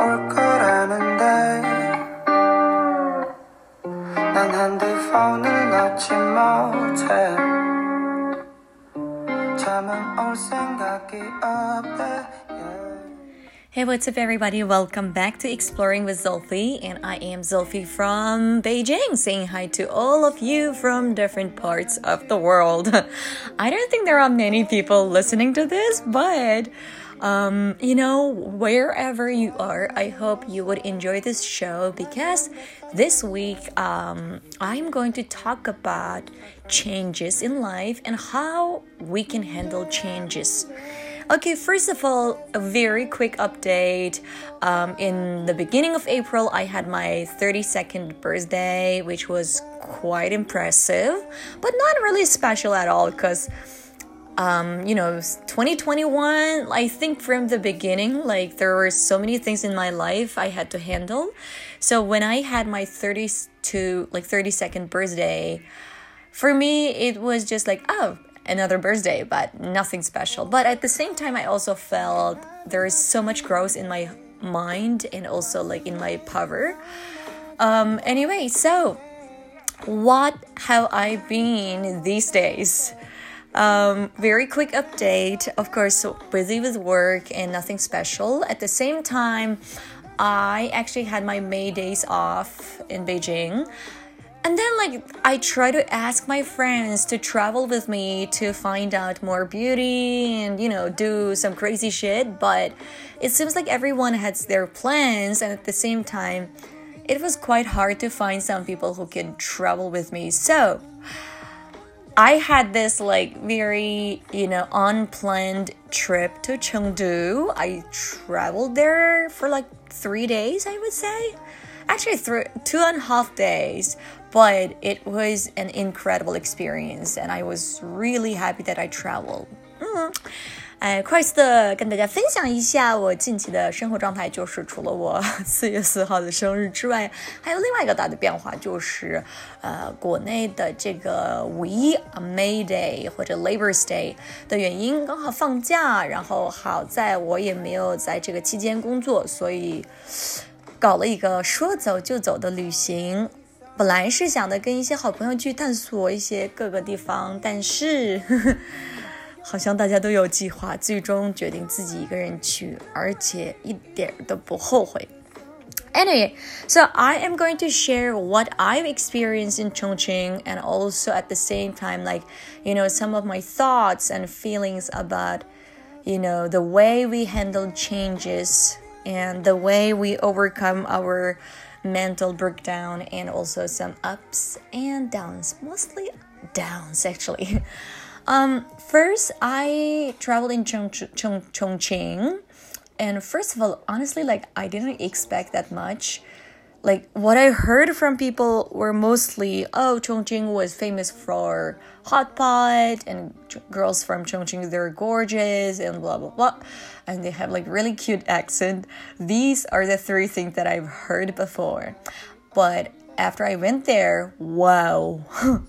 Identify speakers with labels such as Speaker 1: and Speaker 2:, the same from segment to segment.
Speaker 1: 올 거라는데 난 핸드폰을 넣지 못해 잠은 올 생각이 없대 yeah.
Speaker 2: Hey, what's up, everybody? Welcome back to Exploring with Zulfi, and I am Zulfi from Beijing, saying hi to all of you from different parts of the world. I don't think there are many people listening to this, but um, you know, wherever you are, I hope you would enjoy this show because this week um, I'm going to talk about changes in life and how we can handle changes. Okay, first of all, a very quick update. Um, in the beginning of April, I had my 32nd birthday, which was quite impressive, but not really special at all because. Um, you know, 2021, I think from the beginning, like there were so many things in my life I had to handle. So when I had my 32, like 32nd birthday, for me, it was just like, oh, another birthday, but nothing special. But at the same time, I also felt there is so much growth in my mind and also like in my power. Um, anyway, so what have I been these days? Um, very quick update. Of course, so busy with work and nothing special. At the same time, I actually had my May days off in Beijing. And then, like, I try to ask my friends to travel with me to find out more beauty and, you know, do some crazy shit. But it seems like everyone has their plans, and at the same time, it was quite hard to find some people who can travel with me. So, I had this like very, you know, unplanned trip to Chengdu. I traveled there for like three days, I would say. Actually, two and a half days, but it was an incredible experience, and I was really happy that I traveled. 嗯，哎，快速的跟大家分享一下我近期的生活状态，就是除了我 四月四号的生日之外，还有另外一个大的变化，就是呃，国内的这个五一 May Day 或者 Labor Day 的原因，刚好放假，然后好在我也没有在这个期间工作，所以搞了一个说走就走的旅行。本来是想的跟一些好朋友去探索一些各个地方，但是呵 呵好像大家都有计划，最终决定自己一个人去，而且一点都不后悔。Anyway, so I am going to share what I've experienced in Chongqing and also at the same time, like, you know, some of my thoughts and feelings about, you know, the way we handle changes and the way we overcome our mental breakdown and also some ups and downs, mostly downs actually. Um, first, I traveled in Chong- Chong- Chongqing, and first of all, honestly, like I didn't expect that much. Like what I heard from people were mostly, oh, Chongqing was famous for hot pot, and ch- girls from Chongqing they're gorgeous and blah blah blah, and they have like really cute accent. These are the three things that I've heard before, but after I went there, wow.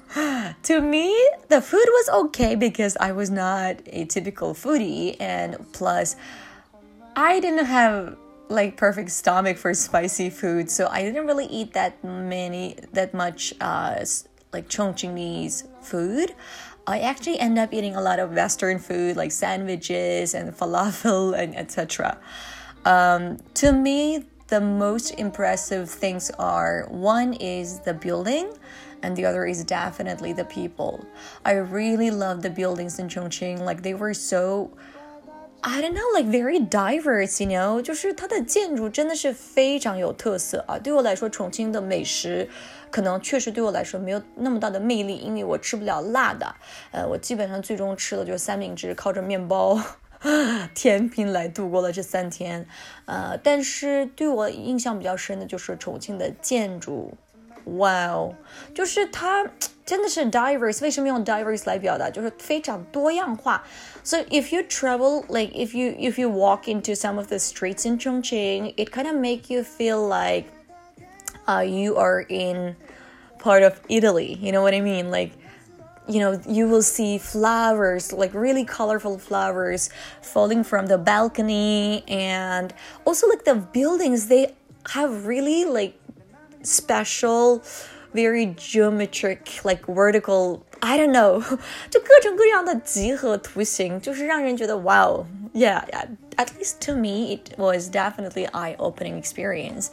Speaker 2: to me, the food was okay because I was not a typical foodie, and plus, I didn't have like perfect stomach for spicy food, so I didn't really eat that many, that much, uh, like Chongqingese food. I actually end up eating a lot of Western food like sandwiches and falafel and etc. Um, to me, the most impressive things are one is the building and the other is definitely the people. I really love the buildings in Chongqing. Like they were so I don't know, like very diverse, you know，就是它的建筑真的是非常有特色啊。对我来说，重庆的美食可能确实对我来说没有那么大的魅力，因为我吃不了辣的。呃，我基本上最终吃的就是三明治，靠着面包。 甜品来度过了这三天，呃，但是对我印象比较深的就是重庆的建筑，哇哦，就是它真的是 diverse。为什么用 diverse 来表达？就是非常多样化。So if you travel, like if you if you walk into some of the streets in Chongqing, it kind of make you feel like, uh, you are in part of Italy. You know what I mean? Like you know you will see flowers like really colorful flowers falling from the balcony and also like the buildings they have really like special very geometric like vertical I don't know 就各种各样的集合图形就是让人觉得 wow yeah, yeah at least to me it was definitely eye-opening experience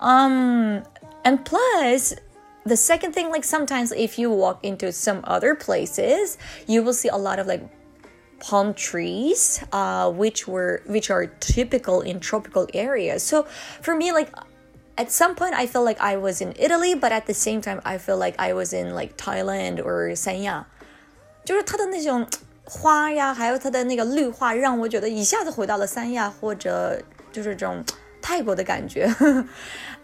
Speaker 2: um and plus the second thing like sometimes if you walk into some other places you will see a lot of like palm trees uh, which were which are typical in tropical areas so for me like at some point I feel like I was in Italy but at the same time I feel like I was in like Thailand or 三亚就是它的那种花呀还有它的那个绿化让我觉得一下子回到了三亚或者就是这种泰国的感觉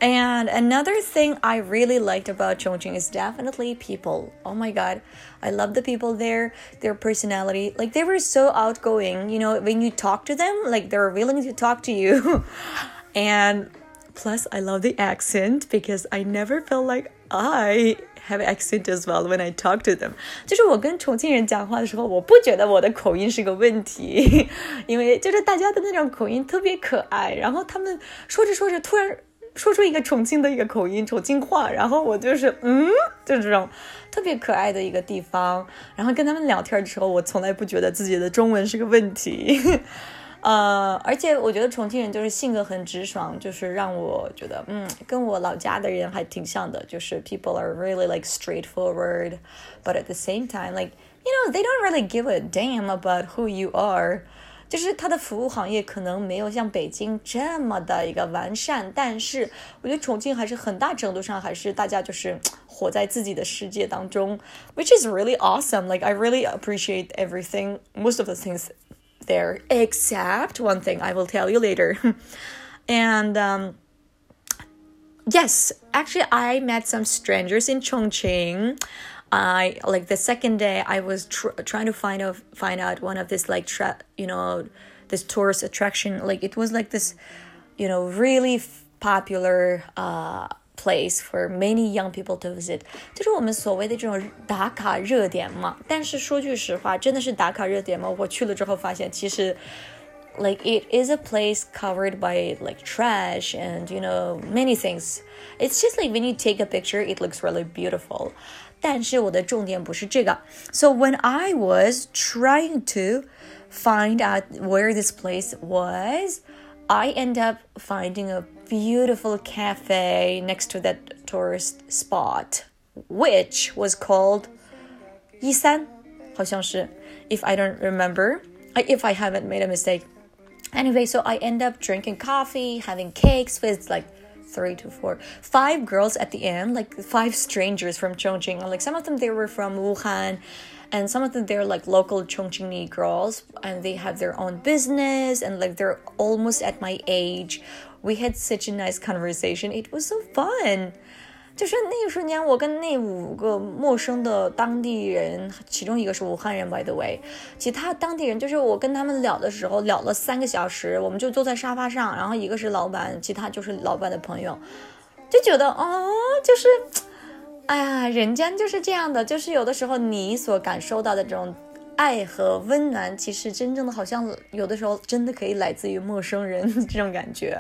Speaker 2: and another thing I really liked about Chongqing is definitely people. Oh my god, I love the people there, their personality. Like they were so outgoing, you know, when you talk to them, like they're willing to talk to you. and plus I love the accent because I never felt like I have accent as well when I talk to them。就是我跟重庆人讲话的时候，我不觉得我的口音是个问题，因为就是大家的那种口音特别可爱，然后他们说着说着突然 说出一个重庆的一个口音，重庆话，然后我就是嗯，就这种特别可爱的一个地方。然后跟他们聊天的时候，我从来不觉得自己的中文是个问题。呃，而且我觉得重庆人就是性格很直爽，就是让我觉得，嗯，跟我老家的人还挺像的。就是 people are really like straightforward, but at the same time, like you know, they don't really give a damn about who you are. 就是它的服务行业可能没有像北京这么的一个完善，但是我觉得重庆还是很大程度上还是大家就是活在自己的世界当中，which is really awesome. Like I really appreciate everything, most of the things there, except one thing I will tell you later. and um, yes, actually, I met some strangers in Chongqing. I like the second day I was tr- trying to find out find out one of this like tra- you know this tourist attraction like it was like this you know really f- popular uh place for many young people to visit，就是我们所谓的这种打卡热点嘛。但是说句实话，真的是打卡热点吗？我去了之后发现，其实 like it is a place covered by like trash and you know many things. It's just like when you take a picture, it looks really beautiful. 但是我的重点不是这个。So when I was trying to find out where this place was, I end up finding a beautiful cafe next to that tourist spot, which was called Yisan, 好像是, if I don't remember, if I haven't made a mistake. Anyway, so I end up drinking coffee, having cakes with like three to four, five girls at the end, like five strangers from Chongqing. Like some of them, they were from Wuhan, and some of them they're like local Chongqingi girls, and they have their own business, and like they're almost at my age. We had such a nice conversation. It was so fun. 就是那一瞬间，我跟那五个陌生的当地人，其中一个是武汉人，by the way，其他当地人就是我跟他们聊的时候，聊了三个小时，我们就坐在沙发上，然后一个是老板，其他就是老板的朋友，就觉得哦，就是，哎呀，人间就是这样的，就是有的时候你所感受到的这种爱和温暖，其实真正的好像有的时候真的可以来自于陌生人 这种感觉。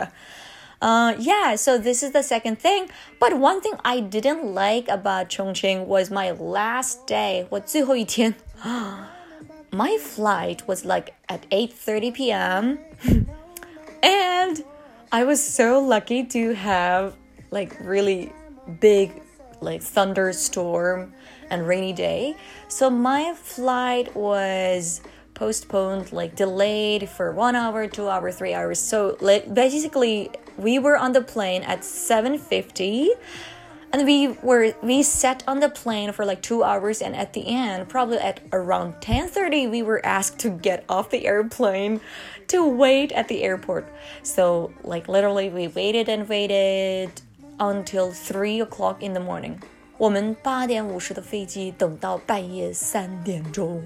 Speaker 2: Uh, yeah, so this is the second thing. But one thing I didn't like about Chongqing was my last day. 我最后一天 my flight was like at 8:30 p.m. and I was so lucky to have like really big like thunderstorm and rainy day. So my flight was postponed, like delayed for one hour, two hour, three hours. So like basically, we were on the plane at 7:50, and we were we sat on the plane for like two hours, and at the end, probably at around 10:30, we were asked to get off the airplane to wait at the airport. So like literally, we waited and waited until three o'clock in the morning. 我们八点五十的飞机等到半夜三点钟。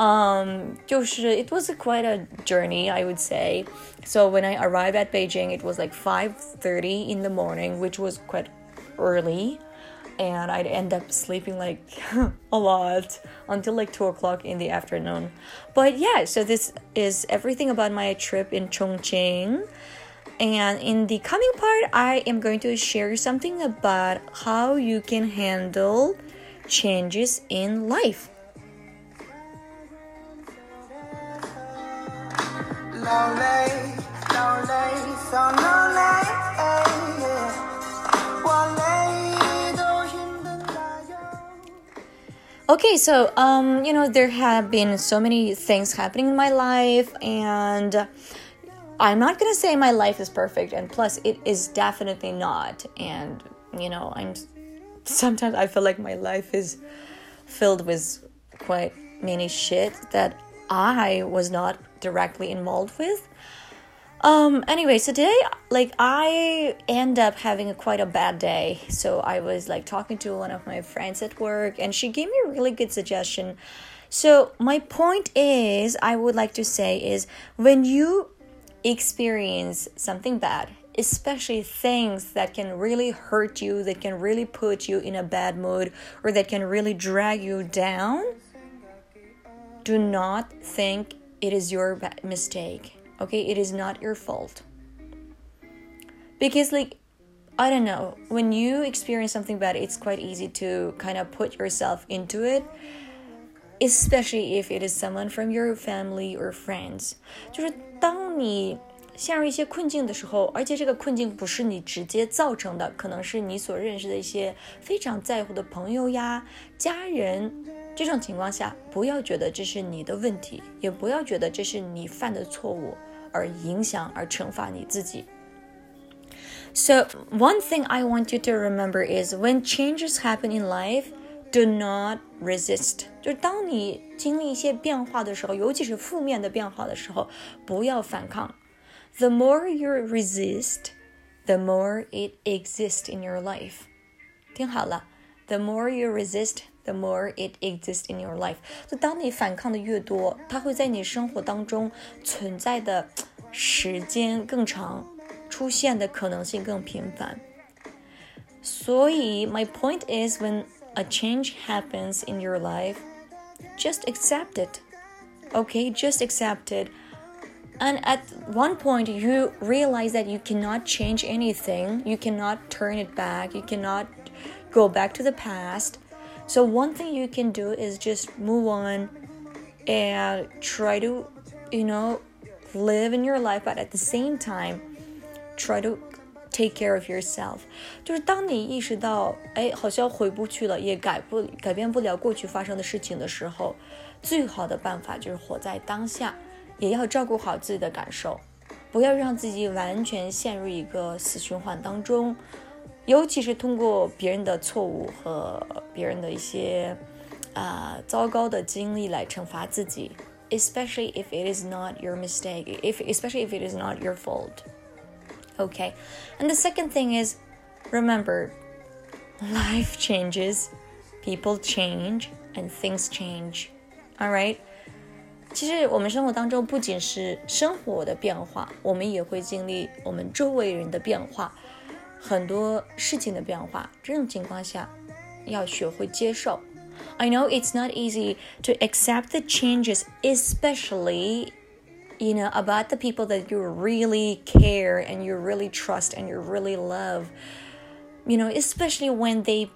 Speaker 2: Um, 就是 it was quite a journey, I would say. So when I arrived at Beijing, it was like 5:30 in the morning, which was quite early. and I'd end up sleeping like a lot until like two o'clock in the afternoon. But yeah, so this is everything about my trip in Chongqing. And in the coming part, I am going to share something about how you can handle changes in life. Okay, so um, you know there have been so many things happening in my life, and I'm not gonna say my life is perfect, and plus it is definitely not. And you know, I'm sometimes I feel like my life is filled with quite many shit that I was not directly involved with. Um, anyway, so today, like, I end up having a quite a bad day. So I was like talking to one of my friends at work, and she gave me a really good suggestion. So my point is, I would like to say is when you experience something bad, especially things that can really hurt you, that can really put you in a bad mood, or that can really drag you down, do not think it is your ba- mistake. Okay, it is not your fault. Because, like, I don't know, when you experience something bad, it's quite easy to kind of put yourself into it, especially if it is someone from your family or friends. 就是当你陷入一些困境的时候，而且这个困境不是你直接造成的，可能是你所认识的一些非常在乎的朋友呀、家人。 这种情况下，不要觉得这是你的问题，也不要觉得这是你犯的错误而影响而惩罚你自己。So, one thing I want you to remember is when changes happen in life, do not resist. 就是当你经历一些变化的时候，尤其是负面的变化的时候，不要反抗。The more you resist, the more it exists in your life. 听好了，the more you resist, the more it exists in your life. 就当你反抗的越多，它会在你生活当中存在的时间更长，出现的可能性更频繁。所以，my point is when a change happens in your life, just accept it. Okay, just accept it. And at one point, you realize that you cannot change anything, you cannot turn it back, you cannot go back to the past. So, one thing you can do is just move on and try to, you know, live in your life, but at the same time, try to take care of yourself。就是当你意识到，哎，好像回不去了，也改不改变不了过去发生的事情的时候，最好的办法就是活在当下，也要照顾好自己的感受，不要让自己完全陷入一个死循环当中。 尤其是通过别人的错误和别人的一些啊、呃、糟糕的经历来惩罚自己，especially if it is not your mistake, if especially if it is not your fault. Okay, and the second thing is remember, life changes, people change, and things change. All right. 其实我们生活当中不仅是生活的变化，我们也会经历我们周围人的变化。 很多事情的变化，这种情况下要学会接受。I know it's not easy to accept the changes, especially you know about the people that you really care and you really trust and you really love. You know, especially when they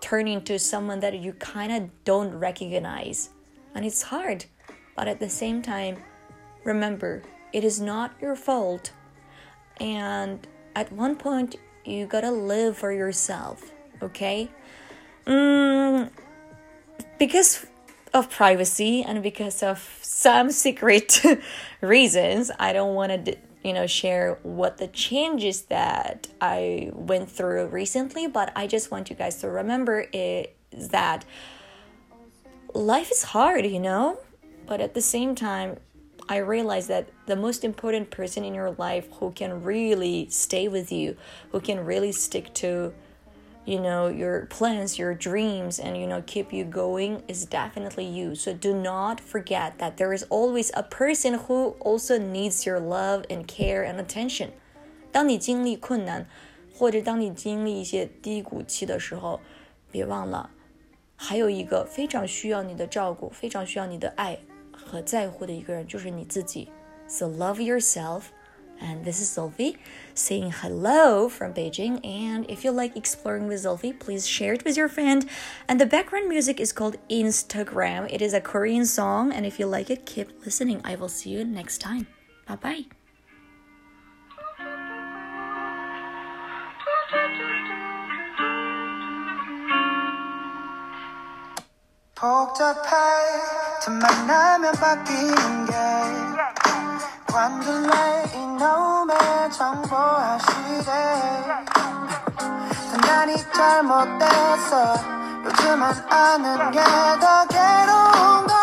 Speaker 2: turn into someone that you kind of don't recognize. And it's hard. But at the same time, remember, it is not your fault. And at one point, you gotta live for yourself, okay? Mm, because of privacy and because of some secret reasons, I don't want to, you know, share what the changes that I went through recently, but I just want you guys to remember is that life is hard, you know? But at the same time, I realized that the most important person in your life who can really stay with you, who can really stick to, you know, your plans, your dreams, and, you know, keep you going is definitely you. So do not forget that there is always a person who also needs your love and care and attention. 当你经历困难，或者当你经历一些低谷期的时候， 别忘了，还有一个非常需要你的照顾、非常需要你的爱 和在乎的一个人，就是你自己。So love yourself. And this is Zolfi saying hello from Beijing. And if you like exploring with Zolfi, please share it with your friend. And the background music is called Instagram. It is a Korean song. And if you like it, keep listening. I will see you next time. Bye bye.
Speaker 1: 복 잡해 틈만 나면 바뀌는 게 관둘래 이놈의 정보화 시대 단단히 잘못됐어 요즘은 아는 게 더 괴로운 거